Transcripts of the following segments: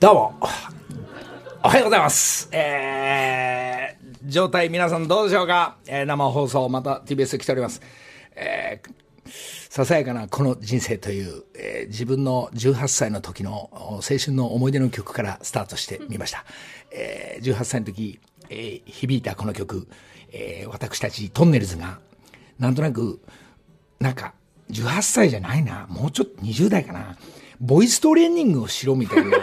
どうも。おはようございます。えー、状態皆さんどうでしょうか、えー、生放送また TBS 来ております。えー、ささやかなこの人生という、えー、自分の18歳の時の青春の思い出の曲からスタートしてみました。えー、18歳の時、えー、響いたこの曲、えー、私たちトンネルズが、なんとなく、なんか、18歳じゃないな、もうちょっと20代かな、ボイストレーニングをしろみたいな。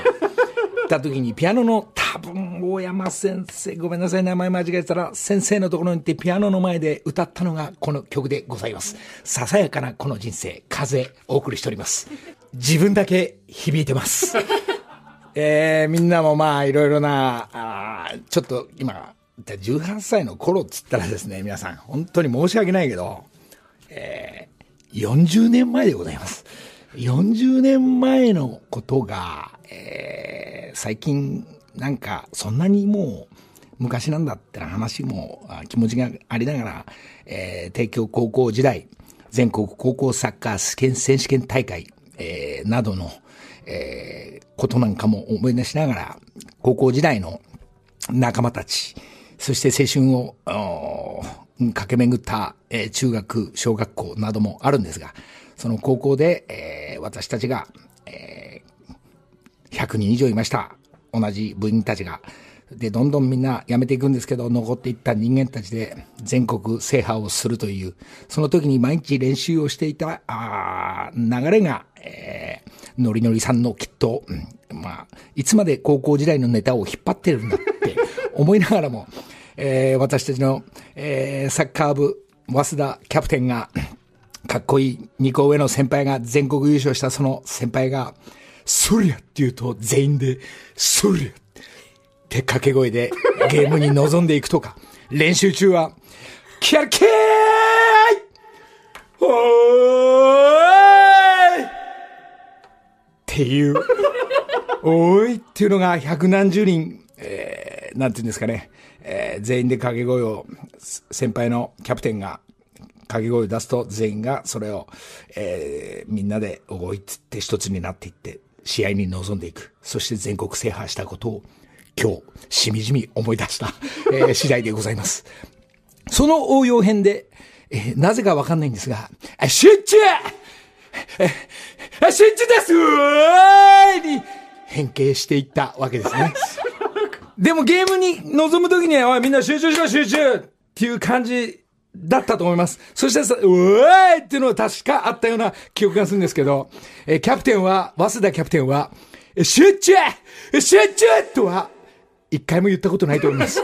った時にピアノの多分大山先生ごめんなさい名前間違えてたら先生のところに行ってピアノの前で歌ったのがこの曲でございます。ささやかなこの人生風お送りしております。自分だけ響いてます。えー、みんなもまあいろいろなあちょっと今18歳の頃っつったらですね皆さん本当に申し訳ないけど、えー、40年前でございます。40年前のことが、ー、最近なんかそんなにもう昔なんだってな話も気持ちがありながら、えー、帝京高校時代、全国高校サッカー選手権大会、えー、などの、えー、ことなんかも思い出しながら、高校時代の仲間たち、そして青春を駆け巡った、えー、中学、小学校などもあるんですが、その高校で、えー、私たちが、えー、100人以上いました。同じ部員たちが。で、どんどんみんな辞めていくんですけど、残っていった人間たちで全国制覇をするという、その時に毎日練習をしていた、あ流れが、えー、ノリノリさんのきっと、うん、まあ、いつまで高校時代のネタを引っ張ってるんだって 思いながらも、えー、私たちの、えー、サッカー部、早稲田キャプテンが、かっこいい2個上の先輩が全国優勝したその先輩が、そりゃって言うと全員で、そりゃって掛け声で ゲームに臨んでいくとか、練習中は、キャルケー!おーい!っていう、おーいっていうのが百何十人、えー、なんていうんですかね、えー、全員で掛け声を、先輩のキャプテンが掛け声を出すと全員がそれを、えー、みんなで動いて一つになっていって試合に臨んでいく。そして全国制覇したことを今日しみじみ思い出した、えー、次第でございます。その応用編で、えー、なぜかわかんないんですが、集中え、集中ですに変形していったわけですね。でもゲームに臨むときには、おいみんな集中しろ集中っていう感じだったと思います。そしてさ、うわーっていうのは確かあったような記憶がするんですけど、えー、キャプテンは、早稲田キャプテンは、集中集中とは、一回も言ったことないと思います。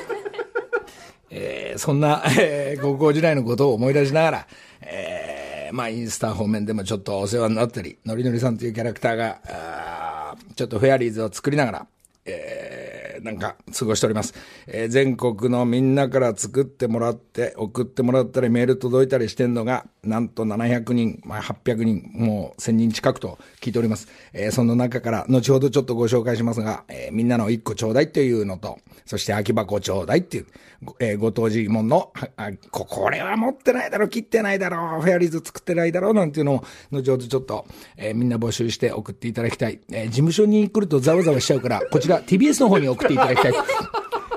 えー、そんな、えー、高校時代のことを思い出しながら、えー、まあ、インスタ方面でもちょっとお世話になったり、のりのりさんというキャラクターが、あーちょっとフェアリーズを作りながら、えー、なんか過ごしております。えー、全国のみんなから作ってもらって、送ってもらったり、メール届いたりしてんのが、なんと700人、まあ、800人、もう1000人近くと聞いております。えー、その中から、後ほどちょっとご紹介しますが、えー、みんなの1個ちょうだいっていうのと、そして空き箱ちょうだいっていう、えー、ご当地門の、あ、こ、これは持ってないだろ、切ってないだろ、フェアリーズ作ってないだろ、なんていうのを、後ほどちょっと、えー、みんな募集して送っていただきたい。えー、事務所に来るとざわざわしちゃうから、こちら TBS の方に送っていただきたい。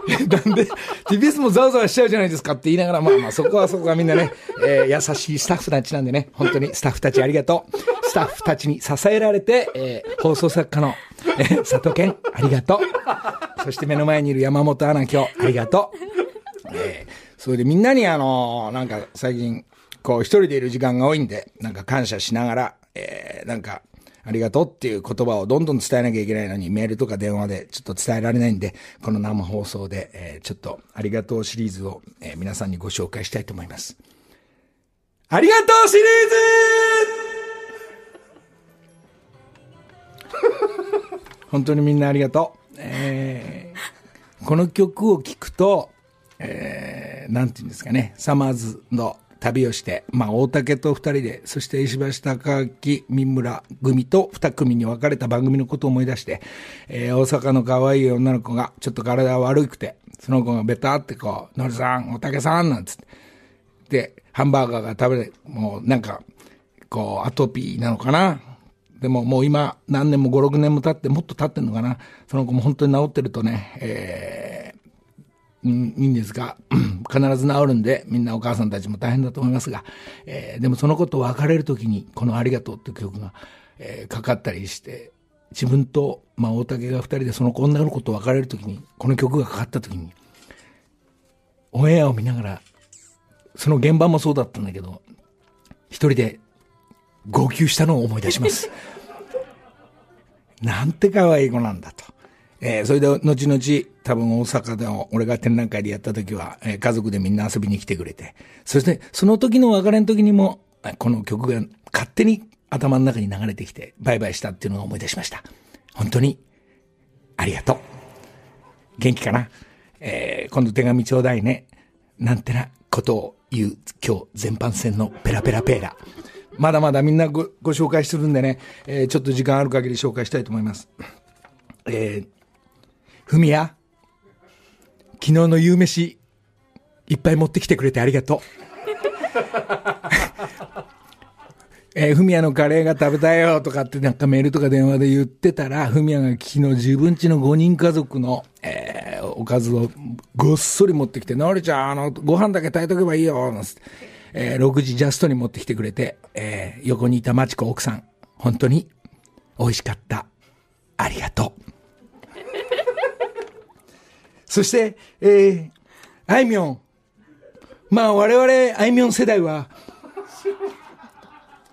なんで、TBS もざわざわしちゃうじゃないですかって言いながら、まあまあそこはそこはみんなね、えー、優しいスタッフたちなんでね、本当にスタッフたちありがとう。スタッフたちに支えられて、えー、放送作家の、えー、佐藤健、ありがとう。そして目の前にいる山本アナ今日、ありがとう。えー、それでみんなにあの、なんか最近、こう一人でいる時間が多いんで、なんか感謝しながら、えー、なんか、ありがとうっていう言葉をどんどん伝えなきゃいけないのに、メールとか電話でちょっと伝えられないんで、この生放送で、えー、ちょっとありがとうシリーズを、えー、皆さんにご紹介したいと思います。ありがとうシリーズ 本当にみんなありがとう。えー、この曲を聴くと、えー、なんていうんですかね、サマーズの旅をして、まあ、大竹と二人で、そして石橋貴明、三村組と二組に分かれた番組のことを思い出して、えー、大阪の可愛い女の子が、ちょっと体悪くて、その子がベタってこう、のりさん、大竹さん、なんつって。で、ハンバーガーが食べれ、もうなんか、こう、アトピーなのかなでももう今、何年も5、6年も経って、もっと経ってんのかな。その子も本当に治ってるとね、えー、いいんですが、必ず治るんで、みんなお母さんたちも大変だと思いますが、えー、でもその子と別れる時に、このありがとうっていう曲が、えー、かかったりして、自分と、まあ、大竹が二人でその女の子と別れる時に、この曲がかかった時に、オンエアを見ながら、その現場もそうだったんだけど、一人で号泣したのを思い出します。なんて可愛い子なんだと。えー、それで、後々、多分大阪での、俺が展覧会でやった時は、えー、家族でみんな遊びに来てくれて、そして、その時の別れの時にも、この曲が勝手に頭の中に流れてきて、バイバイしたっていうのを思い出しました。本当に、ありがとう。元気かな？えー、今度手紙ちょうだいね。なんてなことを言う、今日全般戦のペラペラペラ。まだまだみんなごご紹介するんでね、えー、ちょっと時間ある限り紹介したいと思います。えー、ふみや、昨日の夕飯、いっぱい持ってきてくれてありがとう。えー、ふみやのカレーが食べたいよとかってなんかメールとか電話で言ってたら、ふみやが昨日自分家の5人家族の、えー、おかずをごっそり持ってきて、のりちゃん、あの、ご飯だけ炊いとけばいいよ、なんつって。えー、6時ジャストに持ってきてくれて、えー、横にいたマチコ奥さん、本当に美味しかった。ありがとう。そして、えー、あいみょん。まあ我々、あいみょん世代は、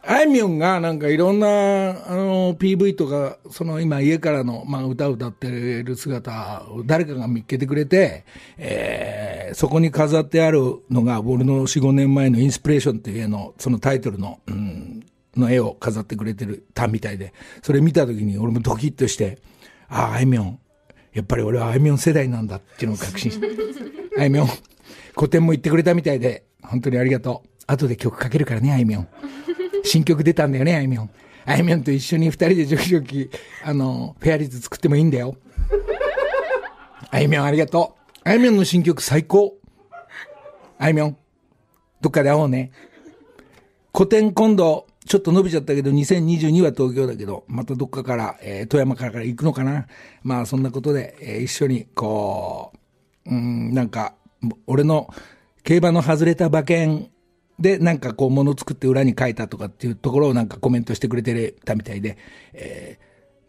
あいみょんがなんかいろんな、あの、PV とか、その今家からの、まあ歌を歌ってる姿を誰かが見っけてくれて、えー、そこに飾ってあるのが、俺の4、5年前のインスピレーションっていう絵の、そのタイトルの、うん、の絵を飾ってくれてるたみたいで、それ見た時に俺もドキッとして、ああ、あいみょん、やっぱり俺はあいみょん世代なんだっていうのを確信して、あいみょん、古典も言ってくれたみたいで、本当にありがとう。後で曲かけるからね、あいみょん。新曲出たんだよね、あいみょん。あいみょんと一緒に二人でジョキジョキ、あの、フェアリーズ作ってもいいんだよ。あいみょんありがとう。あいみょんの新曲最高。あいみょん、どっかで会おうね。古典今度、ちょっと伸びちゃったけど、2022は東京だけど、またどっかから、えー、富山からから行くのかな。まあ、そんなことで、えー、一緒に、こう、うん、なんか、俺の競馬の外れた馬券で、なんかこう、もの作って裏に書いたとかっていうところをなんかコメントしてくれてたみたいで、え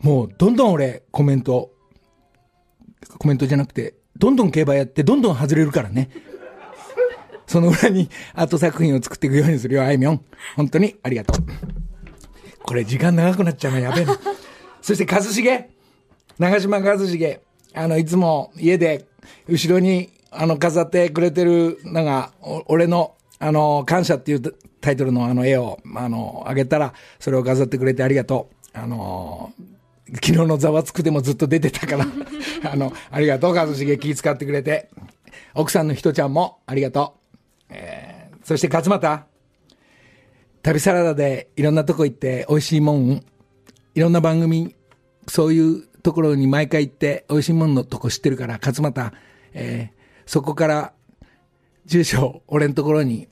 ー、もう、どんどん俺、コメント、コメントじゃなくて、どんどん競馬やって、どんどん外れるからね。その裏にアート作品を作っていくようにするよ、あいみょん。本当にありがとう。これ時間長くなっちゃうのやべえな。そして、一茂。長島一茂。あの、いつも家で後ろにあの飾ってくれてるのが、俺のあの、感謝っていうタイトルのあの絵を、あの、あげたら、それを飾ってくれてありがとう。あの、昨日のざわつくでもずっと出てたから あの、ありがとう、一茂気使ってくれて。奥さんのひとちゃんもありがとう。えー、そして勝俣。旅サラダでいろんなとこ行って美味しいもん、いろんな番組、そういうところに毎回行って美味しいもんのとこ知ってるから、勝俣、えー、そこから住所、俺のところに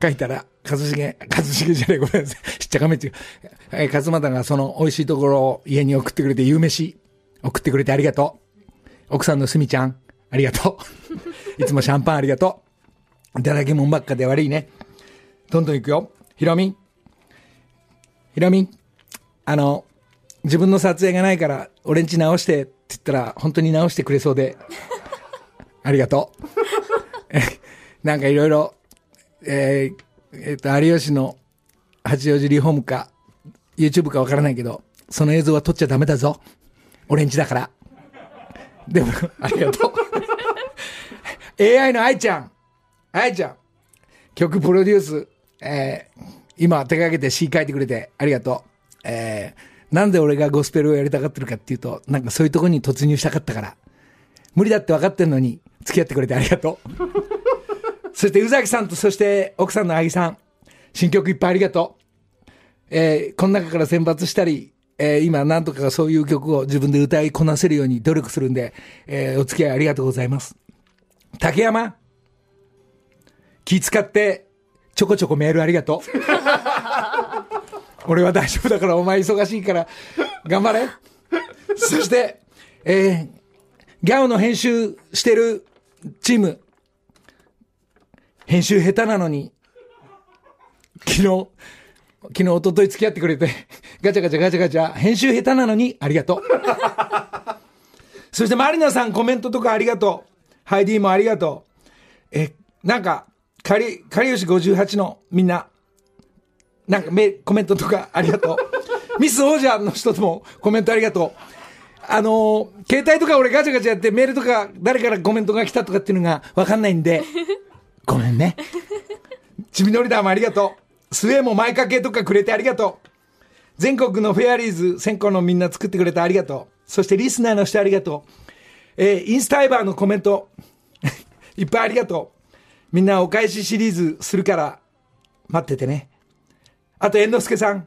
書いたら、一茂、一茂じゃない、ごめんなさい。しっちゃかめっちゃ。え、勝俣がその美味しいところを家に送ってくれて、夕飯送ってくれてありがとう。奥さんのすみちゃん、ありがとう。いつもシャンパンありがとう。いただきもんばっかで悪いね。どんどん行くよ。ひろみ。ひろみ。あの、自分の撮影がないから、俺んち直してって言ったら、本当に直してくれそうで、ありがとう。なんかいろいろ、えー、えっ、ー、と、有吉の八王子リフォームか、YouTube かわからないけど、その映像は撮っちゃダメだぞ。俺んちだから。でも、ありがとう。AI の愛ちゃん。愛ちゃん。曲プロデュース、えー、今手掛けて詩書いてくれてありがとう。えー、なんで俺がゴスペルをやりたがってるかっていうと、なんかそういうとこに突入したかったから。無理だって分かってんのに、付き合ってくれてありがとう。そして宇崎さんと、そして奥さんのあぎさん、新曲いっぱいありがとう。えー、この中から選抜したり、えー、今なんとかそういう曲を自分で歌いこなせるように努力するんで、えー、お付き合いありがとうございます。竹山、気使って、ちょこちょこメールありがとう。俺は大丈夫だからお前忙しいから頑張れ。そして、えー、ギャオの編集してるチーム、編集下手なのに、昨日、昨日、一昨日付き合ってくれて、ガチャガチャガチャガチャ、編集下手なのにありがとう。そしてマリナさんコメントとかありがとう。ハイディもありがとう。え、なんか、かり、かりよし58のみんな、なんかメコメントとかありがとう。ミス王者の人ともコメントありがとう。あのー携帯とか俺ガチャガチャやってメールとか誰からコメントが来たとかっていうのがわかんないんで、ごめんね。ちびのりだもありがとう。スウェーも前掛けとかくれてありがとう。全国のフェアリーズ先行のみんな作ってくれてありがとう。そしてリスナーの人ありがとう。えーインスタイバーのコメント、いっぱいありがとう。みんなお返しシリーズするから待っててね。あと、猿之助さん、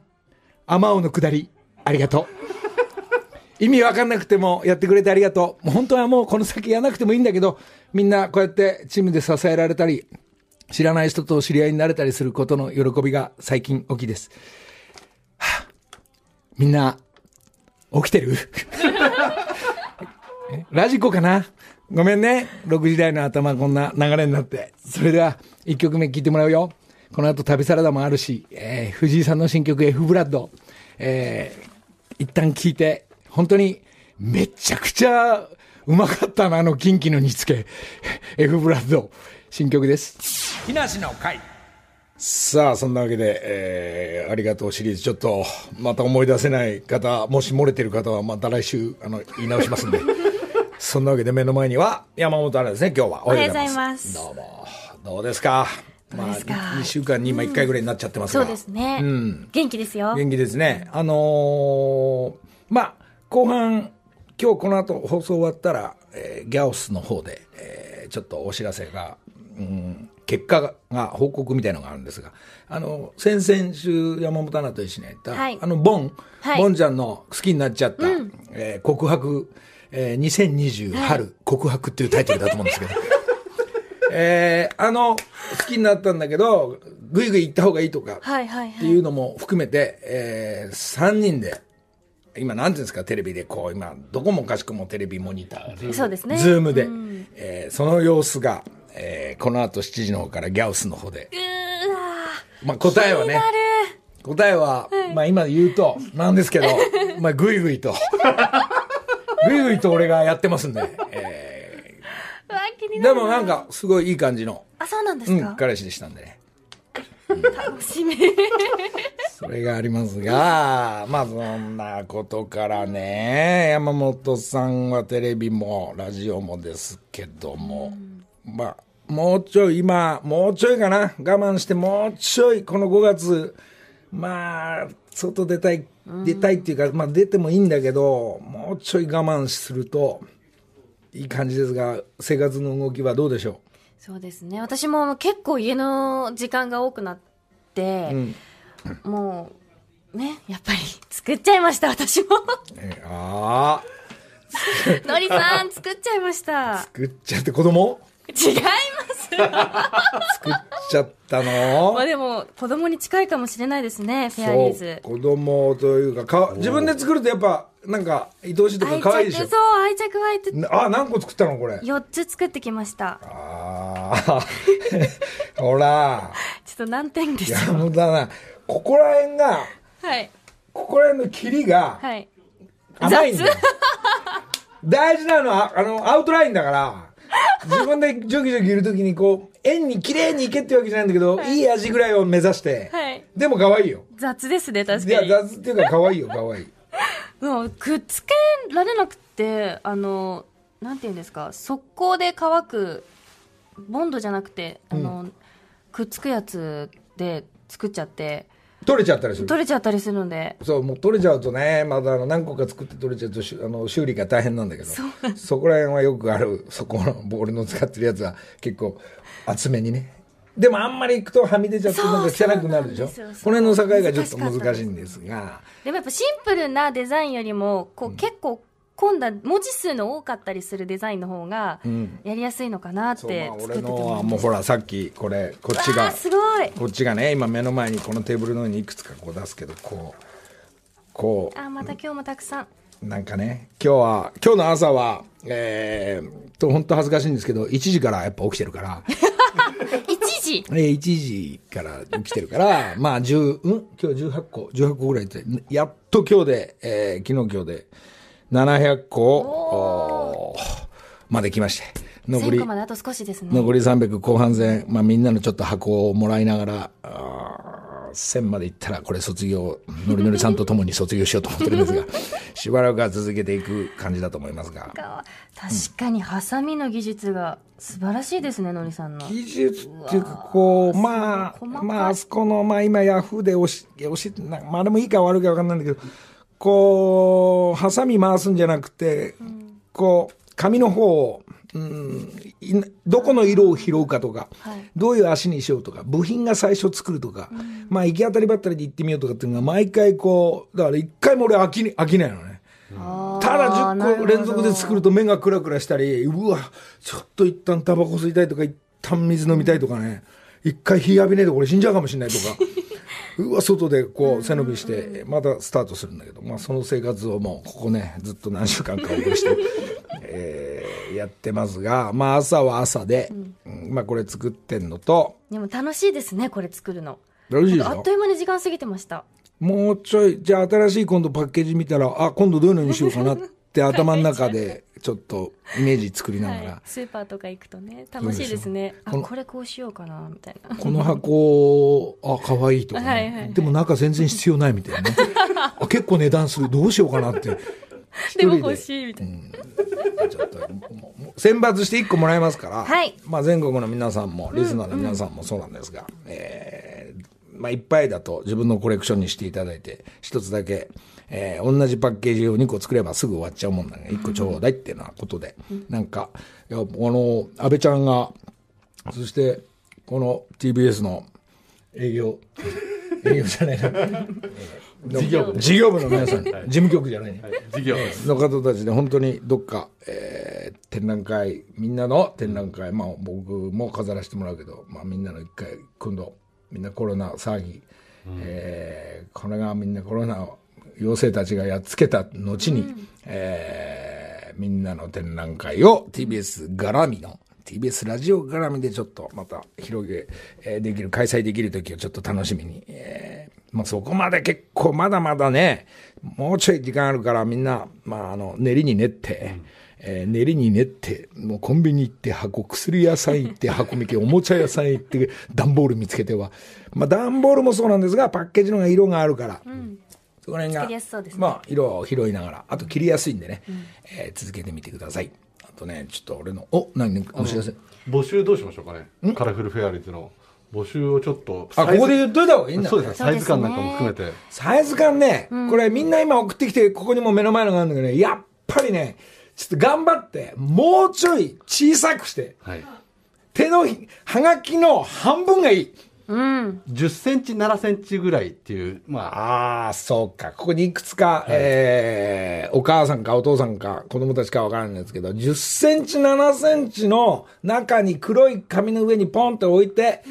アマオのくだり、ありがとう。意味わかんなくてもやってくれてありがとう。もう本当はもうこの先やらなくてもいいんだけど、みんなこうやってチームで支えられたり、知らない人と知り合いになれたりすることの喜びが最近大きいです。はあみんな、起きてる？ラジコかな？ごめんね。6時台の頭こんな流れになって。それでは、1曲目聴いてもらうよ。この後旅サラダもあるし、えー藤井さんの新曲 F ブラッド、えー一旦聴いて、本当にめちゃくちゃうまかったな、あのキンキの煮付け。F ブラッド、新曲です。木梨の会。さあ、そんなわけで、えー、ありがとうシリーズ、ちょっと、また思い出せない方、もし漏れてる方は、また来週、あの、言い直しますんで。そんなわけで目の前には、山本アナですね、今日は。おはようございますどうも。どうですか？まあ、2週間に今1回ぐらいになっちゃってますが。そうですね。元気ですよ。元気ですね。あのーまあ、後半、今日この後放送終わったら、えーギャオスの方で、えーちょっとお知らせが、うん、結果が、報告みたいのがあるんですが、あの、先々週山本アナと一緒にやった、はいあの、ボン、はいボンちゃんの好きになっちゃった、えー告白、えー2020春、告白っていうタイトルだと思うんですけど、えーあの、好きになったんだけど、ぐいぐい行った方がいいとか、はいはいってはい。いうのも含めて、えー、3人で、今なんていうんですか、テレビでこう、今、どこもかしくもテレビモニターで、そうですね。ズームで、うん。えーその様子が、えーこの後7時の方からギャオスの方で、うーわまあ答えはね。答えは、まあ今言うと、なんですけど、まあぐいぐいと、ぐいぐいと俺がやってますんで、えうわー気にーなる。でもなんか、すごいいい感じの、あ、そうなんでうん、すか彼氏でしたんでね。楽しみ。それがありますが、まあそんなことからね、山本さんはテレビもラジオもですけども、まあ、もうちょい今、もうちょいかな、我慢してもうちょいこの5月、まあ、外出たい、出たいっていうか、まあ出てもいいんだけど、もうちょい我慢すると、いい感じですが、生活の動きはどうでしょそうですね。私も結構家の時間が多くなって、もう、ね、やっぱり作っちゃいました、私も。う、えああ、のりさん、作っちゃいました。作っちゃって子供？違います。作っちゃったの？まあでも、子供に近いかもしれないですね、フェアリーズ。そう子供というかか自分で作るとやっぱなんか愛おしいとか愛可愛いでしょ？着、そう、愛着湧いて、なあ何個作ったのこれ？4つ作ってきました。ああ ほらちょっと難点ですよ。山本だなここら辺がはい。ここら辺の切りがはい。甘いんだよ大事なのはあのアウトラインだから自分でジョギジョギいるときにこう円に綺麗にいけってわけじゃないんだけど、い、い味ぐらいを目指して、はい。でも可愛いよ。雑ですね、確いやかに。雑っていうか可愛いよ 可愛い。もうくっつけられなくて、あの、なんて言うんですか、速攻で乾く、ボンドじゃなくて、あの、くっつくやつで作っちゃって、取れちゃったりする。取れちゃったりするので、そう、もう取れちゃうとね、まだあの何個か作って取れちゃうとしあの修理が大変なんだけど、そこら辺はよくある、そこのボールの使ってるやつは結構厚めにね。でもあんまり行くとはみ出ちゃってなんか汚くなるでしょ？この辺の境がちょっと難しいんですが、でもやっぱシンプルなデザインよりも、こう、結構込んだ文字数の多かったりするデザインの方がやりやすいのかなって作ってて俺の思いましはもうほらさっきこれこっちがすごい。こっちがね今目の前にこのテーブルの上にいくつかこう出すけどこうこあまた今日もたくさん。うなんかね今日は今日の朝はえー、と本当恥ずかしいんですけど1時からやっぱ起きてるから。一時？えー1時から起きてるから まあ10うん？今日18個18個ぐらいってやっと今日で、えー昨日今日で700個まで来まして。残1000り個まであと少しですね。残り300後半戦、まあ、みんなのちょっと箱をもらいながら、あー1000までいったら、これ卒業、ノリノリさんと共に卒業しようと思ってるんですが、しばらくは続けていく感じだと思いますが。か確かにハサミの技術が素晴らしいですねのりさんの。技術っていうか、こう、まあまあ、あそこの、まあ今、ヤフーで押し、押し、なまあでもいいか悪いか分かんないんだけど、こう、ハサミ回すんじゃなくて、こう、紙の方を、うん、いどこの色を拾うかとか、はい。どういう足にしようとか、部品が最初作るとか、まあ行き当たりばったりで行ってみようとかっていうのが毎回こう、だから一回も俺飽きに、飽きないのね。ただ10個連続で作ると目がクラクラしたり、うわ、ちょっと一旦タバコ吸いたいとか、一旦水飲みたいとかね、一回火浴びねえとこれ死んじゃうかもしれないとか、うわ、外でこう背伸びして、またスタートするんだけど、まあその生活をもうここね、ずっと何週間か送りして、えーやってますが、まあ朝は朝で、うん。まあこれ作ってんのと、でも楽しいですねこれ作るの。よろしいですかあっという間に時間過ぎてました。もうちょい、じゃあ新しい今度パッケージ見たら、あ、今度どういうのにしようかなって頭の中でちょっとイメージ作りながら、はい、スーパーとか行くとね楽しいですね。あこれこうしようかなみたいな。この箱、あ、可愛いとかね、はいはいはい。でも中全然必要ないみたいなね。あ結構値段する。どうしようかなって。でも欲しいみたいな、ちょっと選抜して1個もらえますから、はい。まあ、全国の皆さんも、リスナーの皆さんもそうなんですが、えーまあ、いっぱいだと自分のコレクションにしていただいて、一つだけ、えー同じパッケージを2個作ればすぐ終わっちゃうもんだね。1個ちょうだいっていうようなことで、なんか、いや、あの、安倍ちゃんが、そして、この TBS の営業、営業じゃないな。事業部。事業部の皆さん、事務局じゃないね。事業の方たちで本当にどっか、えー展覧会、みんなの展覧会、まあ僕も飾らせてもらうけど、まあみんなの一回、今度、みんなコロナ騒ぎ、えーこれがみんなコロナ陽性たちがやっつけた後に、えーみんなの展覧会を TBS 絡みの、TBS ラジオ絡みでちょっとまた広げ、えーできる、開催できる時をちょっと楽しみに、えーまあそこまで結構まだまだね、もうちょい時間あるからみんな、まああの、練りに練って、えー練りに練って、もうコンビニ行って箱、薬屋さん行って 箱見て、おもちゃ屋さん行って、段ボール見つけては。まあ段ボールもそうなんですが、パッケージの方が色があるから、そこら辺が、作りやすそうですね。まあ色を拾いながら、あと切りやすいんでね、えー続けてみてください。あとね、ちょっと俺の、お、何、お知らせ。募集どうしましょうかね。カラフルフェアリーズの。募集をちょっとあ、ここで言っといた方がいいんだ。そうですねそうですね。サイズ感なんかも含めて。サイズ感ね、これみんな今送ってきて、ここにも目の前のがあるんだけどね、やっぱりね、ちょっと頑張って、もうちょい小さくして、はい。手のひ、はがきの半分がいい。うん。10センチ7センチぐらいっていうまあ。ああ、そうか。ここにいくつか、えー、お母さんかお父さんか子供たちかわからないんですけど、10センチ、7センチの中に黒い紙の上にポンって置いて、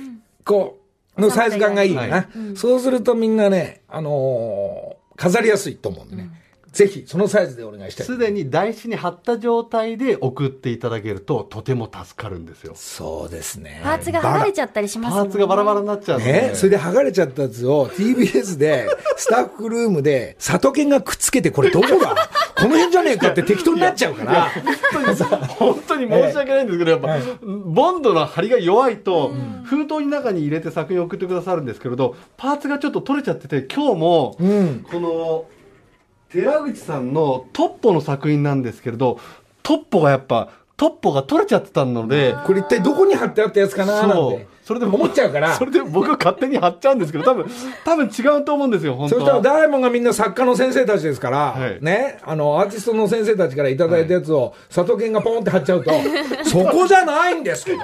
こう、のサイズ感がいいよな。はそうするとみんなね、あのー飾りやすいと思うんでね。ぜひ、そのサイズでお願いしたい。すでに台紙に貼った状態で送っていただけるととても助かるんですよそうですね。パーツが剥がれちゃったりしますパーツがバラバラになっちゃうね、それで剥がれちゃったやつを TBS で、スタッフルームで、里犬がくっつけて、これどこだ？この辺じゃねえかって適当になっちゃうから。本当に申し訳ないんですけど、やっぱ、ボンドの張りが弱いと、封筒に中に入れて作品を送ってくださるんですけれど、パーツがちょっと取れちゃってて、今日も、うん。この、寺口さんのトッポの作品なんですけれど、トッポがやっぱ、トッポが取れちゃってたので、これ一体どこに貼ってあったやつかななんて。それで思っちゃうからそれで僕は勝手に貼っちゃうんですけど、多分、多分違うと思うんですよ、本当そしたらは。ダイヤモンがみんな作家の先生たちですから、はいね、あの、アーティストの先生たちからいただいたやつを、佐藤健がポンって貼っちゃうと、そこじゃないんですけど、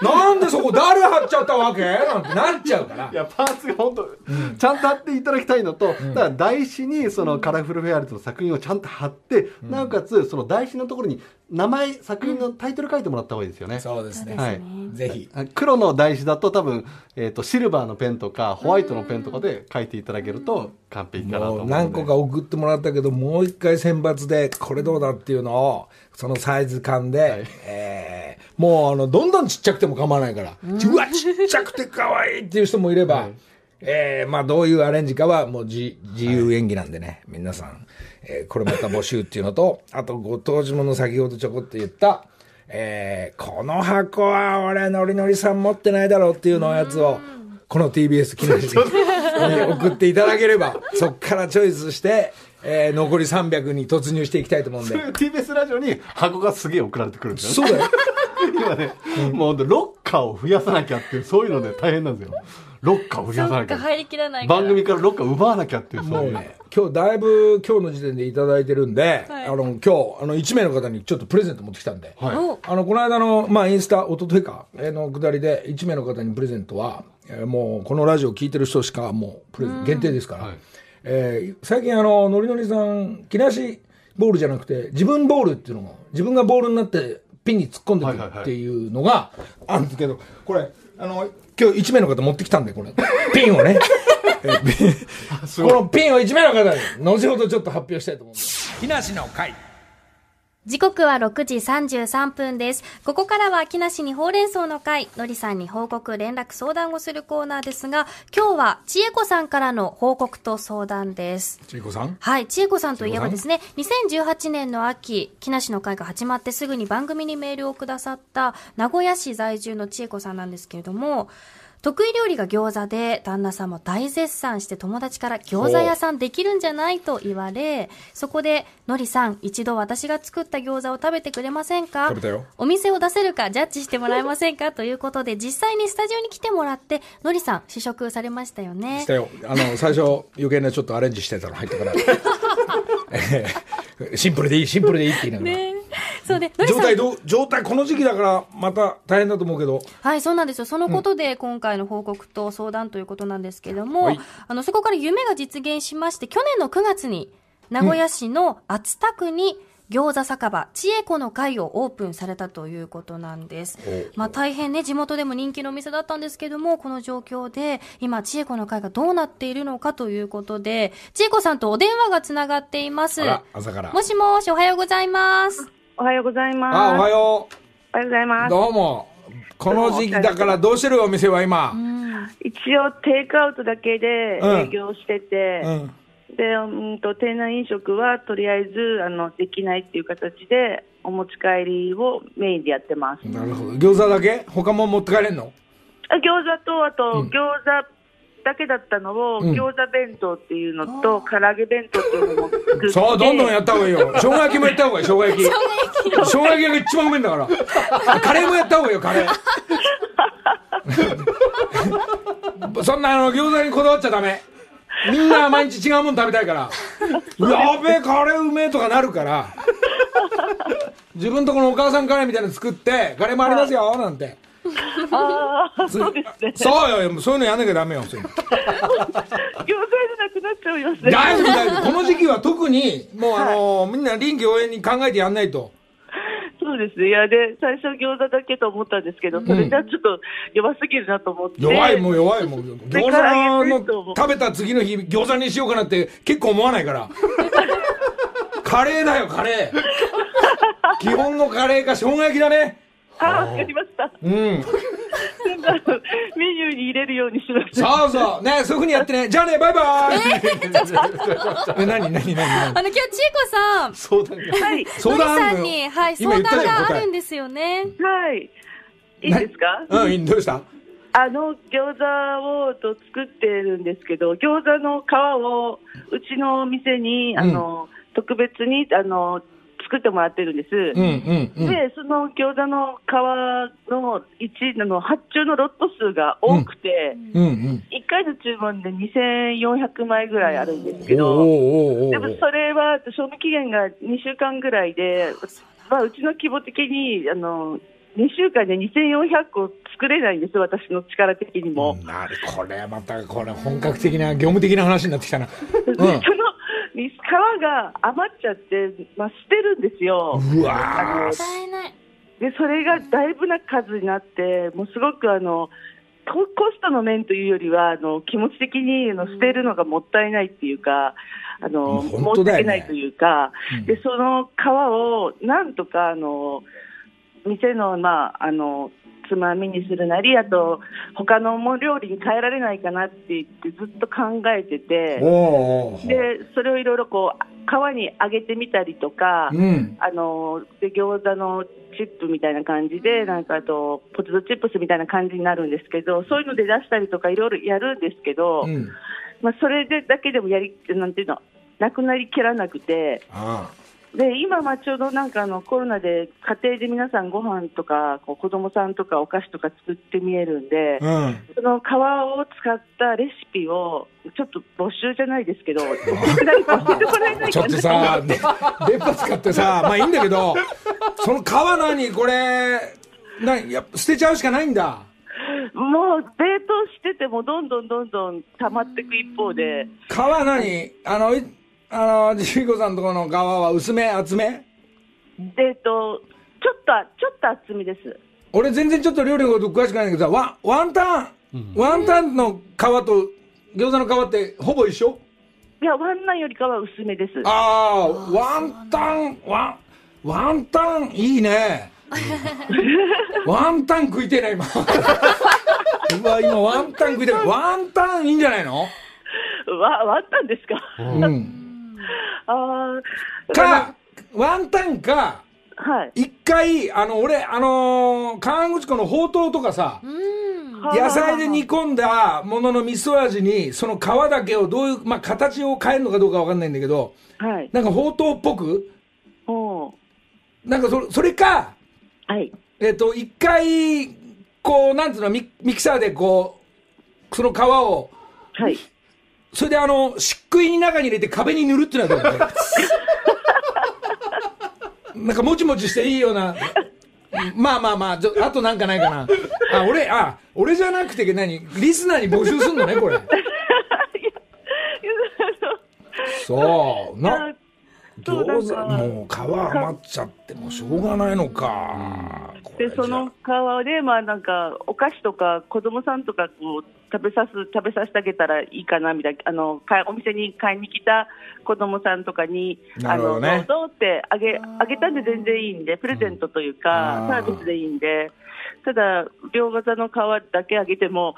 なんでそこ誰貼っちゃったわけ？なんてなっちゃうからい。や、パーツが本当、ちゃんと貼っていただきたいのと、だから台紙にそのカラフルフェアリーズの作品をちゃんと貼って、なおかつその台紙のところに名前、作品のタイトル書いてもらった方がいいですよね。そうですね。はい。ぜひ。黒の台紙だと多分、えっ、と、シルバーのペンとか、ホワイトのペンとかで書いていただけると完璧かなと思う何個か送ってもらったけど、もう一回選抜で、これどうだっていうのを、そのサイズ感で、えーもうあの、どんどんちっちゃくても構わないから、うわ、ちっちゃくて可愛いっていう人もいれば、えーまあどういうアレンジかはもう自自由演技なんでね、皆さん、えーこれまた募集っていうのと、あとご当地もの先ほどちょこっと言った、えーこの箱は俺ノリノリさん持ってないだろうっていうのやつを、この TBS 記念に送っていただければ、そっからチョイスして、えー残り300に突入していきたいと思うんで。TBS ラジオに箱がすげえ送られてくるんですよね。そうだよ。今ね、もう本当ロッカーを増やさなきゃっていう、そういうので大変なんですよ。ロッカーを増そやさなきゃ。入りきらない番組からロッカー奪わなきゃっていう。もうね、今日だいぶ今日の時点でいただいてるんで、はい。あの、今日、あの、1名の方にちょっとプレゼント持ってきたんで、はい。お。あの、この間の、まあ、インスタ、一昨日か、えーのくだりで、1名の方にプレゼントは、えーもう、このラジオ聞いてる人しか、もう、プレゼント限定ですから、はい。えー最近、あの、のりのりさん、木梨ボールじゃなくて、自分ボールっていうのも、自分がボールになって、ピンに突っ込んでくるっていうのがあるんですけど、これ、あの、今日1名の方持ってきたんで、これ、ピンをね。このピンを1名の方に、後ほどちょっと発表したいと思うんです。木梨の会。時刻は6時33分です。ここからは木梨にほうれん草の会、のりさんに報告、連絡、相談をするコーナーですが、今日は千恵子さんからの報告と相談です。ちいこさん？はい、千恵子さんといえばですね、2018年の秋、木梨の会が始まってすぐに番組にメールをくださった名古屋市在住の千恵子さんなんですけれども、得意料理が餃子で、旦那さんも大絶賛して友達から餃子屋さんできるんじゃないと言われ、そこで、のりさん、一度私が作った餃子を食べてくれませんか？食べたよお店を出せるかジャッジしてもらえませんか？ということで、実際にスタジオに来てもらって、のりさん、試食されましたよね。したよ。あの、最初、余計なちょっとアレンジしてたの入ってから。えーシンプルでいい、シンプルでいいって言いながら。ねそうで、状態どう、状態、この時期だから、また大変だと思うけど。はい、そうなんですよ。そのことで、今回の報告と相談ということなんですけども、はいあの、そこから夢が実現しまして、去年の9月に、名古屋市の熱田区に、餃子酒場、千恵子の会をオープンされたということなんです。まあ大変ね、地元でも人気のお店だったんですけども、この状況で、今、千恵子の会がどうなっているのかということで、千恵子さんとお電話がつながっています。あら、朝から。もしもし、おはようございます。おはようございます。あ、おはおよはようございうまう。す。どうも。この時期だからどうしてるお店は今。一応、テイクアウトだけでうん営業してて、うん。で、うんと、店内飲食はとりあえず、あの、できないっていう形で、お持ち帰りをメインでやってます。なるほど。餃子だけ？他も持って帰れんの？あ餃子と、あと、うん餃子だけだったのを、うん餃子弁当っていうのと、唐揚げ弁当っていうのも作って。そう、どんどんやった方がいいよ。生姜焼きもやった方がいい、生姜焼き。生姜焼きが一番うめえんだから。あカレーもやった方がいいよ、カレー。そんなあの餃子にこだわっちゃダメ。みんな毎日違うもん食べたいから。やべえ、カレーうめえとかなるから。自分とこのお母さんカレーみたいなの作って、カレーもありますよ、なんて。ああ、そうですね。そうよ、そういうのやんなきゃダメよ。そういうの餃子じゃなくなっちゃいますね。大丈夫、大丈夫。この時期は特に、もうあのみんな臨機応変に考えてやんないと。そうですね。いや、で、最初餃子だけと思ったんですけど、それじゃちょっと弱すぎるなと思って。弱い、もう弱い、も餃子の食べた次の日、餃子にしようかなって結構思わないから。カレーだよ、カレー。基本のカレーか生姜焼きだね。ああ、わかりました。うん。メニューに入れるようにしました。そうそう。ね、そういうふうにやってね。じゃあね、バイバイ。え、なになになにあの、今日、千恵子さん、相談が。はい。相談さんに、はい、今相談があるんですよね。はい。いいですか？うん、いいどうした？あの餃子をと作ってるんですけど、餃子の皮をうちのお店に、あの、特別に、あの、作ってもらってるんです。うんうんうん。で、その餃子の皮の1の発注のロット数が多くて、うんうん。1回の注文で2400枚ぐらいあるんですけど、でもそれは賞味期限が2週間ぐらいで、まあ、うちの規模的にあの2週間で2400個作れないんです、私の力的にも。なる、これまた、これ本格的な、業務的な話になってきたな。うん。その皮が余っちゃって、まあ、捨てるんですよ。うわーもったいない。でそれがだいぶな数になって、もうすごくあのココストの面というよりは、あの気持ち的にあの捨てるのがもったいないっていうか、あの申し訳ないというか、うんでその皮をなんとかあの店の,、まあ、あのつまみにするなり、あと他のも料理に変えられないかなって言ってずっと考えてて。おーでそれをいろいろこう皮に揚げてみたりとか、うん。あので餃子のチップみたいな感じで、なんかあとポテトチップスみたいな感じになるんですけど、そういうので出したりとかいろいろやるんですけど、うん。まあそれでだけでもやりなんていうのなくなりきらなくて、あで今まあちょうどなんかあのコロナで家庭で皆さんご飯とかこう子供さんとかお菓子とか作ってみえるんで。あ。うん。その皮を使ったレシピをちょっと募集じゃないですけど、ちょっとさ、で電波使ってさ、まあいいんだけど、その皮何これ、なや捨てちゃうしかないんだ。もう冷凍しててもどんどんどんどん溜まっていく一方で、皮何？あの、いあの、ジーコさんのところの皮は薄め、厚め？えっと、ちょっと、ちょっと厚みです。俺全然ちょっと料理のこと詳しくないんだけどさ、ワンワンタン、ワンタンの皮と餃子の皮ってほぼ一緒？いや、ワンナンよりかは薄めです。ああ、ワンタン、ワン、ワンタンいいね。ワンタン食いてえな、今。うわ、今ワンタン食いてえ。ワンタンいいんじゃないの？わ、ワンタンですか？うん。ああ。か、ワンタンか、はい。一回、あの、俺、あのー、河口湖のほうとうとかさ、うん。野菜で煮込んだものの味噌味に、その皮だけをどういう、まあ、形を変えるのかどうかわかんないんだけど、はい。なんかほうとうっぽく、おーなんかそそれか、はい。えっ、と、一回、こう、なんつうの、ミミキサーでこう、その皮を、はい。それであの、漆喰に中に入れて壁に塗るっていうのはどう なんかもちもちしていいような、まあまあまあ、あとなんかないかな。あ、俺、あ、俺じゃなくて何？リスナーに募集すんのね、これ。そう。な、餃子、もう皮余っちゃってもしょうがないのか。で、その皮で、まあなんか、お菓子とか子供さんとかこう食べさす、食べさせてあげたらいいかなみたいな、あの、かお店に買いに来た子供さんとかに、なあの、るほどね。どうぞってあげ、あげたんで全然いいんで、プレゼントというか、うん。サービスでいいんで、ただ、両型の皮だけあげても、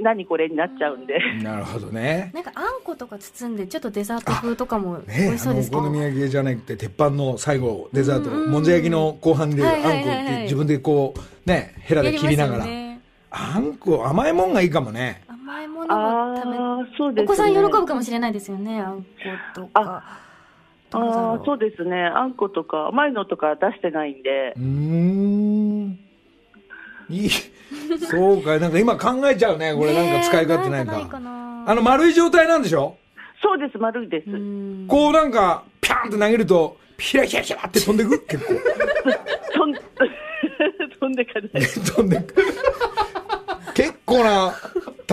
何これになっちゃうんで。なるほどね。なんかあんことか包んでちょっとデザート風とかも美ね味しそうですけど、あのお好み焼きじゃなくて鉄板の最後デザートのもんじゃ焼きの後半に出るあんこって自分でこうねヘラで切りながら、あんこ甘いもんがいいかもね。甘いものも食べああ、そうですね。お子さん喜ぶかもしれないですよねあんことか。ああ、そうですね。あんことか、甘いのとか出してないんで。う。ーん。いい。そうか。なんか今考えちゃうねこれ。なんか使い勝手ないか,、かな。あの丸い状態なんでしょ？そうです、丸いです。うん。こうなんかピャンって投げるとヒラヒラヒラって飛んでく？結構。飛ん 飛んでかない。飛んでく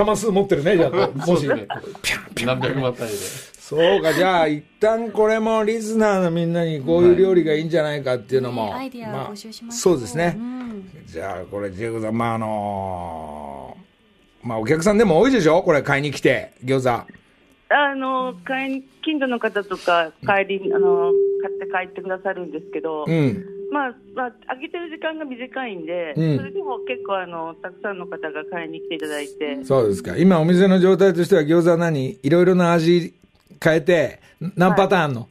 弾数持ってるねじゃあもしピャンピャン何百万単位で。そうか、じゃあ、一旦これもリスナーのみんなにこういう料理がいいんじゃないかっていうのも。ねアイディア募集しましょそうですね。うんじゃあ、これ、ジェイコさん、まあ、あのーまあ、お客さんでも多いでしょ？これ買いに来て、餃子。あの買い近所の方とか帰りあの買って帰ってくださるんですけど、うん。まあまあ揚げてる時間が短いんで、うんそれでも結構あのたくさんの方が買いに来ていただいて、そうですか。今、お店の状態としては餃子は何？いろいろな味変えて、何パターンあんの、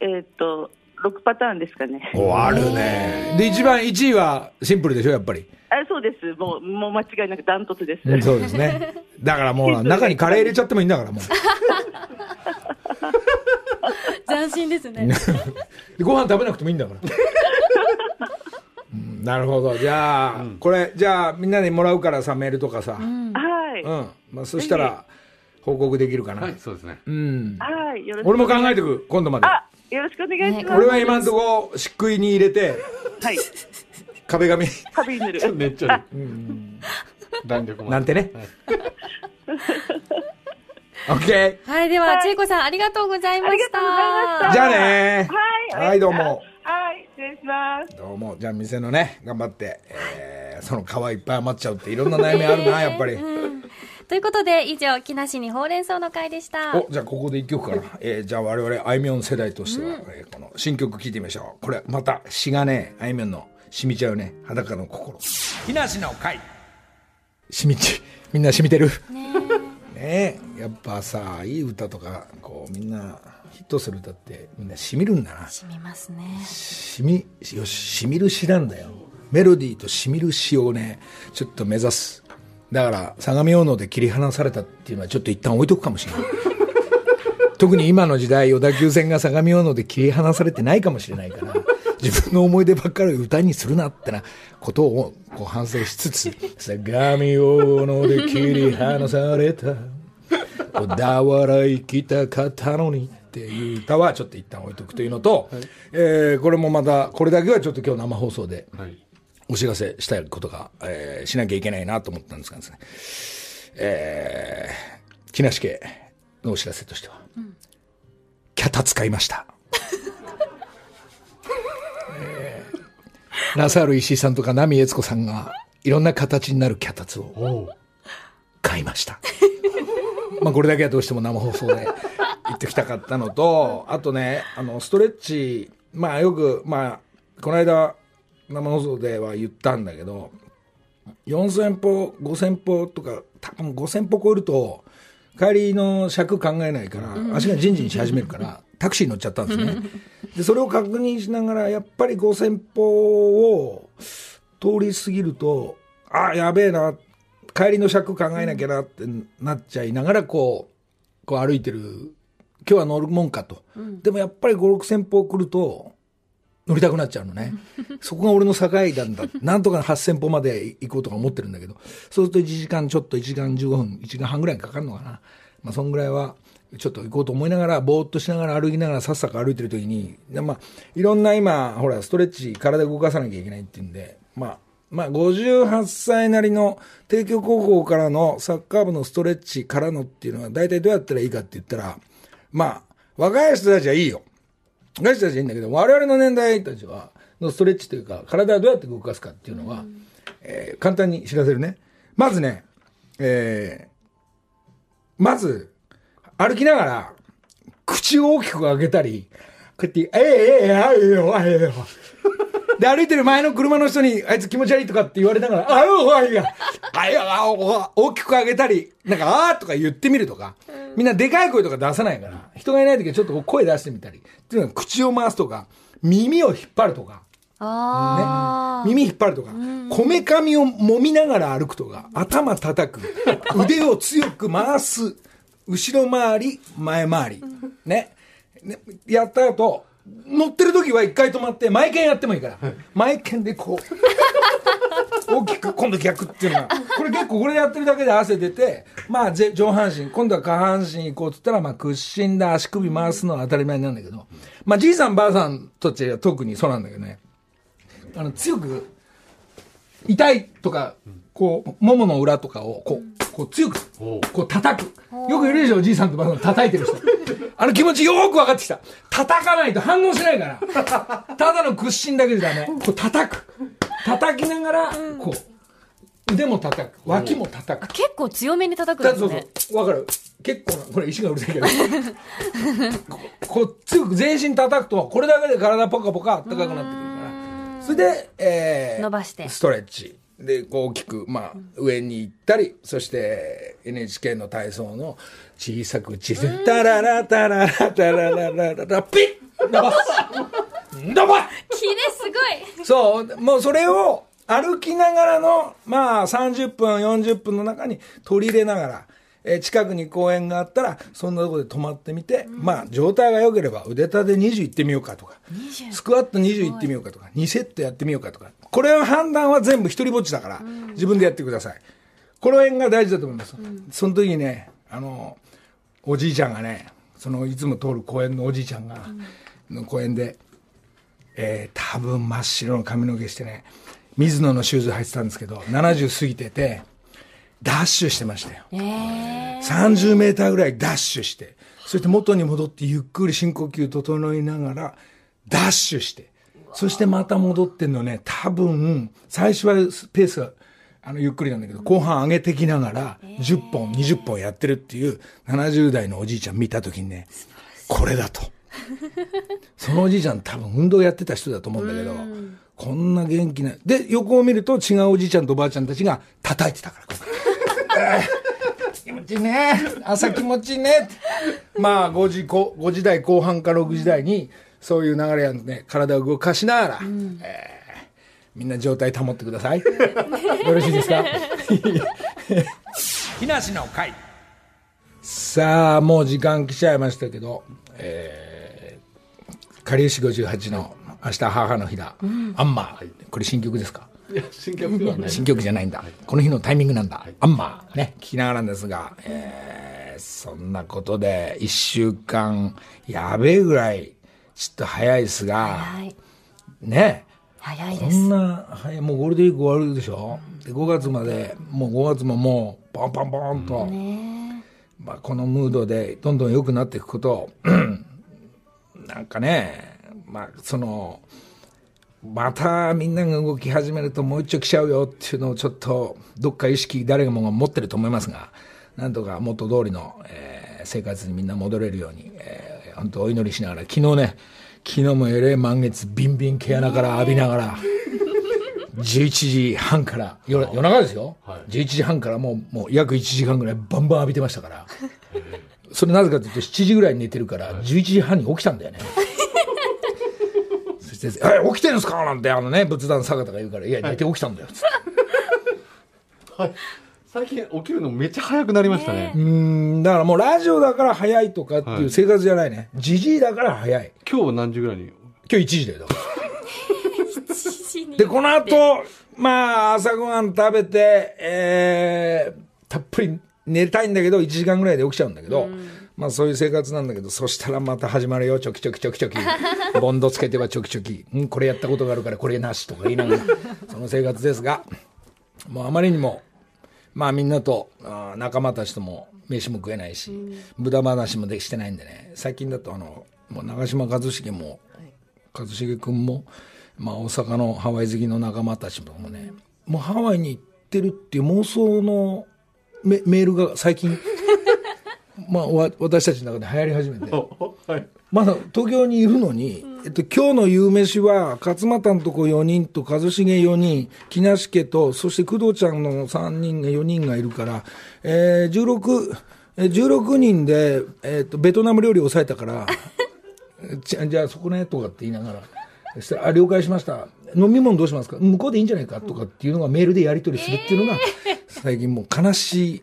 えーっと6パターンですかね。お、あるね。で、一番1位はシンプルでしょやっぱり？あそうです、もうもう間違いなくダントツです。うんそうですね。だからもう、中にカレー入れちゃってもいいんだから、もう。雑 斬新ですね。でご飯食べなくてもいいんだから。うんなるほど。じゃあ、これ、じゃあ、みんなにもらうからさ、メールとかさ。うん。はい。まあ、そしたら、報告できるかな。はいそうですねうん。はい。よろしく俺も考えてく、今度まで。あ、よろしくお願いします。俺は今んとこ、漆喰に入れて、はい。壁紙、壁に塗る。めっちゃ弾力もなんてね。オッケはい、では、ちえこさん、ありがとうございました。ありがとうございましたー。じゃあねはい。はい、どうも。はい。失礼します。どうも。じゃあ、店のね、頑張って、えー、その皮いっぱい余っちゃうっていろんな悩みあるな、やっぱり。ということで、以上、木梨にほうれん草の会でした。おじゃあここで一曲かな、えーじゃあ我々あいみょん世代としては、えーこの新曲聴いてみましょうこれまた詩がねあいみょんの染みちゃうね裸の心木梨の会染みちみんな染みてる？ねえやっぱさいい歌とかこうみんなヒットする歌ってみんな染みるんだな。染みますね。染みよし染みる詩なんだよ。メロディーと染みる詩をねちょっと目指す。だから相模大野で切り離されたっていうのはちょっと一旦置いとくかもしれない。特に今の時代小田急線が相模大野で切り離されてないかもしれないから自分の思い出ばっかり歌にするなってなことをこう反省しつつ 相模大野で切り離された小田原行きたかったのにっていう歌はちょっと一旦置いとくというのと、えーこれもまたこれだけはちょっと今日生放送ではいお知らせしたいことが、えーしなきゃいけないなと思ったんですがですね、えー、木梨家のお知らせとしては、キャタ使いました。えーラサール石井さんとか波悦子さんがいろんな形になるキャタツを買いました。まあこれだけはどうしても生放送で 言ってきたかったのと、あとね、あの、ストレッチ、まあよく、まあ、この間、生放送では言ったんだけど、4000歩、5000歩とか、多分5000歩超えると、帰りの尺考えないから、足がジンジンし始めるから、タクシーに乗っちゃったんですね。で、それを確認しながら、やっぱり5000歩を通り過ぎると、あ、やべえな、帰りの尺考えなきゃなってなっちゃいながら、こう、こう歩いてる、今日は乗るもんかと。でもやっぱり5、6000歩来ると、乗りたくなっちゃうのね。そこが俺の境なんだ。なんとか8000歩まで行こうとか思ってるんだけど、そうすると1時間ちょっと1時間15分、1時間半ぐらいかかるのかな。まあ、そんぐらいは、ちょっと行こうと思いながら、ぼーっとしながら歩きながらさっさか歩いてる時に、でまあ、いろんな今、ほら、ストレッチ、体動かさなきゃいけないっていうんで、まあ、まあ、58歳なりの帝京高校からのサッカー部のストレッチからのっていうのは、大体どうやったらいいかって言ったら、まあ、若い人たちはいいよ。若い人たちはいいんだけど、我々の年代たちは、のストレッチというか、体をどうやって動かすかっていうのは、えー簡単に知らせるね。まずね、えーまず、歩きながら、口を大きく開けたり、こうやって、ええええあええよ、あええよ。で、歩いてる前の車の人に、あいつ気持ち悪いとかって言われながら、あよ、あいや、あいや、大きく上げたり、なんか、あーとか言ってみるとか、みんなでかい声とか出さないから、人がいない時はちょっと声出してみたり、っていうのは口を回すとか、耳を引っ張るとか、あね、耳引っ張るとか、こめかみを揉みながら歩くとか、頭叩く、腕を強く回す、後ろ回り、前回り、ね。ねやった後、乗ってる時は一回止まって、前剣やってもいいから、前剣でこう、大きく、今度逆っていうのが、これ結構これやってるだけで汗出て、まあぜ上半身、今度は下半身行こうって言ったら、まあ屈伸だ、足首回すのは当たり前なんだけど、まあじいさんばあさんとちは特にそうなんだけどね、あの、強く、痛いとか、こう、ももの裏とかを、こう、こう強く、こう叩く。よくいるでしょ、おじいさんとばあさん叩いてる人。あの気持ちよーく分かってきた。叩かないと反応しないから。ただの屈伸だけじゃダメ。こう叩く。叩きながら、こう、腕も叩く。脇も叩く。結構強めに叩くんだそうですね。そう。わかる。結構な、これ石がうるさいけど。ここう強く全身叩くと、これだけで体ポカポカ暖かくなってくるから。それで、えー、伸ばしてストレッチ。で、こう大きく、まあ、上に行ったり、そして NHK の体操の小さく小さく、タララタララタラララララ、ピッ伸ばす。伸ばす。キレすごい。そう、もうそれを歩きながらの、まあ30分、40分の中に取り入れながら、えー近くに公園があったら、そんなところで泊まってみて、まあ、状態が良ければ腕立て20行ってみようかとか、スクワット20行ってみようかとか、2セットやってみようかとか、これは判断は全部一人ぼっちだから、自分でやってください。この辺が大事だと思います。その時にね、あの、おじいちゃんがね、そのいつも通る公園のおじいちゃんが、の公園で、えー多分真っ白の髪の毛してね、水野のシューズ履いてたんですけど、70過ぎてて、ダッシュしてましたよ。え30メーターぐらいダッシュして、そして元に戻ってゆっくり深呼吸整えながら、ダッシュして、そしてまた戻ってんのね、多分、最初はペースが、あの、ゆっくりなんだけど、後半上げてきながら、10本、20本やってるっていう、70代のおじいちゃん見たときにね、これだと。そのおじいちゃん多分運動やってた人だと思うんだけど、こんな元気な、で、横を見ると違うおじいちゃんとおばあちゃんたちが叩いてたから、気持ちいいね。朝気持ちいいね。まあ、5時、こ5時台後半か6時台に、そういう流れやんね、体を動かしながら、えーみんな状態保ってください。よろしいですか？木梨の会。さあ、もう時間来ちゃいましたけど、えー、かりゆし58の明日母の日だ。アンマー。これ新曲ですか？いや新曲ではない。新曲じゃないんだ、この日のタイミングなんだ、アンマー。ね。聞きながらなんですが、えーそんなことで1週間やべえぐらいちょっと早いですがはい。ね。こ早いです。んな早いもうゴールデンウィーク終わるでしょ？で5月までもう5月ももうパンパンパンと、まあ、このムードでどんどん良くなっていくことを なんかねまあそのまたみんなが動き始めるともう一丁来ちゃうよっていうのをちょっとどっか意識誰もが持ってると思いますがなんとか元通りの、えー生活にみんな戻れるように、えー本当お祈りしながら昨日ね昨日もえれい満月ビンビン毛穴から浴びながら11時半から夜夜中ですよ、11時半からもうもう約1時間ぐらいバンバン浴びてましたから。それなぜかというと7時ぐらいに寝てるから11時半に起きたんだよねそして「え起きてんすか?」なんてあのね仏壇坂田が言うから「いや寝て起きたんだよ」つって。はい。最近起きるのめっちゃ早くなりましたね。うーん。だからもうラジオだから早いとかっていう生活じゃないね。じじいだから早い。今日は何時ぐらいに？今日1時だよ。だから。で、この後、まあ、朝ごはん食べて、えー、たっぷり寝たいんだけど、1時間ぐらいで起きちゃうんだけど、まあそういう生活なんだけど、そしたらまた始まるよ、チョキチョキチョキチョキ。ボンドつけてはチョキチョキ。うん、これやったことがあるからこれなしとか言いながら、その生活ですが、もうあまりにも、まあみんなと、あー仲間たちとも飯も食えないし、無駄話もできしてないんでね、最近だとあの、もう長嶋一茂も、一茂君も、まあ、大阪のハワイ好きの仲間たちともね、もうハワイに行ってるっていう妄想のメメールが最近、まあ、わ私たちの中で流行り始めて、はい。まだ東京にいるのに、えっと、今日の夕飯は、勝俣のとこ4人と一茂4人、木梨家と、そして工藤ちゃんの3人が4人がいるから、えー、16、えー16人で、えっと、ベトナム料理を抑えたから、じゃじゃあそこねとかって言いながら、そしたら、あ、了解しました。飲み物どうしますか？向こうでいいんじゃないか？とかっていうのがメールでやり取りするっていうのが、最近もう悲しい、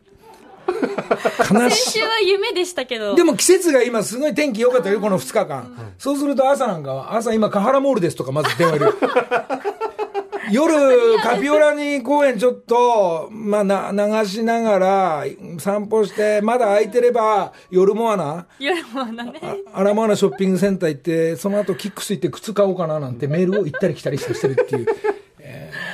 悲しい先週。は夢でしたけど。でも季節が今すごい天気良かったよ、この2日間。そうすると朝なんかは、朝今、カハラモールですとかまず電話入れる。夜、カピオラニ公園ちょっと、まあ、な、流しながら散歩して、まだ空いてれば、夜モアナ、夜もなね。あアラモアナショッピングセンター行って、その後キックス行って靴買おうかななんてメールを行ったり来たりしてるっていう。えー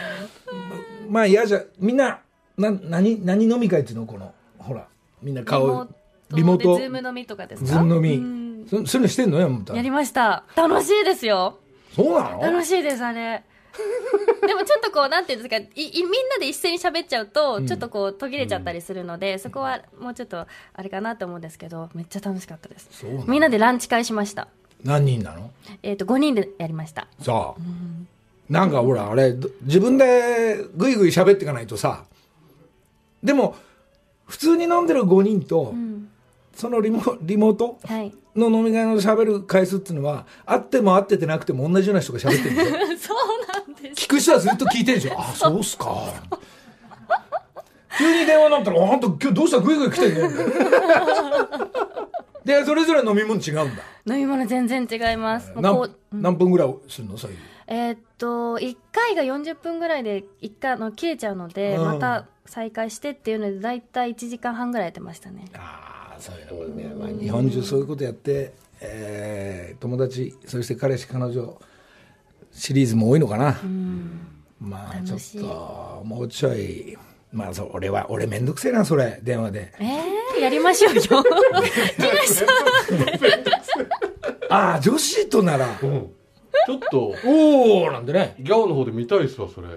まあ嫌じゃ、みんな、な、何、何飲み会っていうのこの、ほら、みんな顔、リモートでズーム飲みとかですか？ズーム飲みうん。そそういうのしてんの？よ、もやりました。楽しいですよ。そうなの？楽しいです、あれ。でもちょっとこう、なんていうんですか、いいみんなで一斉に喋っちゃうと、ちょっとこう、途切れちゃったりするので、そこはもうちょっと、あれかなと思うんですけど、めっちゃ楽しかったです。みんなでランチ会しました。何人なの？えっ、と、5人でやりました。さあ、なんかほら、あれ、ど自分でぐいぐい喋っていかないとさ、でも、普通に飲んでる5人と、そのリモリモートはい。の飲み会の喋る回数っていうのは、会っても会っててなくても同じような人が喋ってるんでしょ？そうなんです。聞く人はずっと聞いてるでしょ？あ、そう。っすか。急に電話になったら「あんた今日どうした？グイグイ来てんね。ん」でそれぞれ飲み物違うんだ？飲み物全然違います。何う何分ぐらいするの？そういうえーっと、1回が40分ぐらいで1回あの切れちゃうので、うん。また再開してっていうので、だいたい1時間半ぐらいやってましたね。ああそういうのね、まあ、日本中そういうことやって、えー友達そして彼氏彼女シリーズも多いのかな、まあちょっともうちょいまあそう俺は俺めんどくせえなそれ。電話で。えー、やりましょうよ。木梨さん。ああ女子となら。うん。ちょっと。おおなんでね。ギャオの方で見たいっすわそれ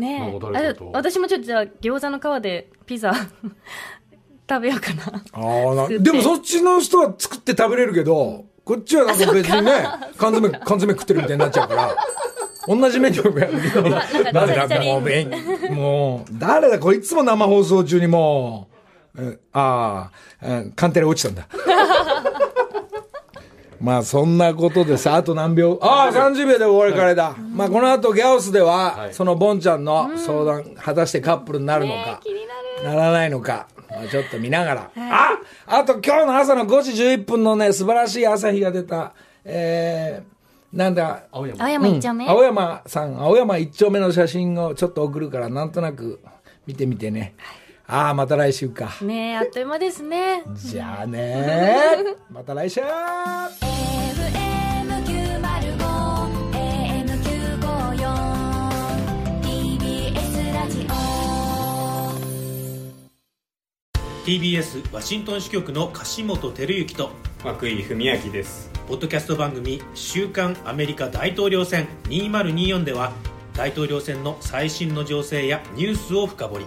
ねえ。私もちょっとじゃあ餃子の皮でピザ 食べようかな。あでもそっちの人は作って食べれるけどこっちはなんか別にね 缶詰缶詰食ってるみたいになっちゃうから同じメニューをやるけど。なんだもうもう誰だこいいつも生放送中にもうえああうんカンテレ落ちたんだまあそんなことでさあと何秒？ああ30秒で終わりからだ、まあこの後ギャオスでは、はい。そのボンちゃんの相談、果たしてカップルになるのか、気になる。ならないのか、まあ、ちょっと見ながら。ああと今日の朝の5時11分のね、素晴らしい朝日が出た、えー、なんだ、青山。一丁目、青山さん、青山一丁目の写真をちょっと送るから、なんとなく見てみてね。ああ、また来週か。ねえ、あっという間ですね。じゃあね。また来週。FM954 ラジオ。TBS ワシントン支局の樫本照之と涌井文明です。ポッドキャスト番組「週刊アメリカ大統領選2024」では大統領選の最新の情勢やニュースを深掘り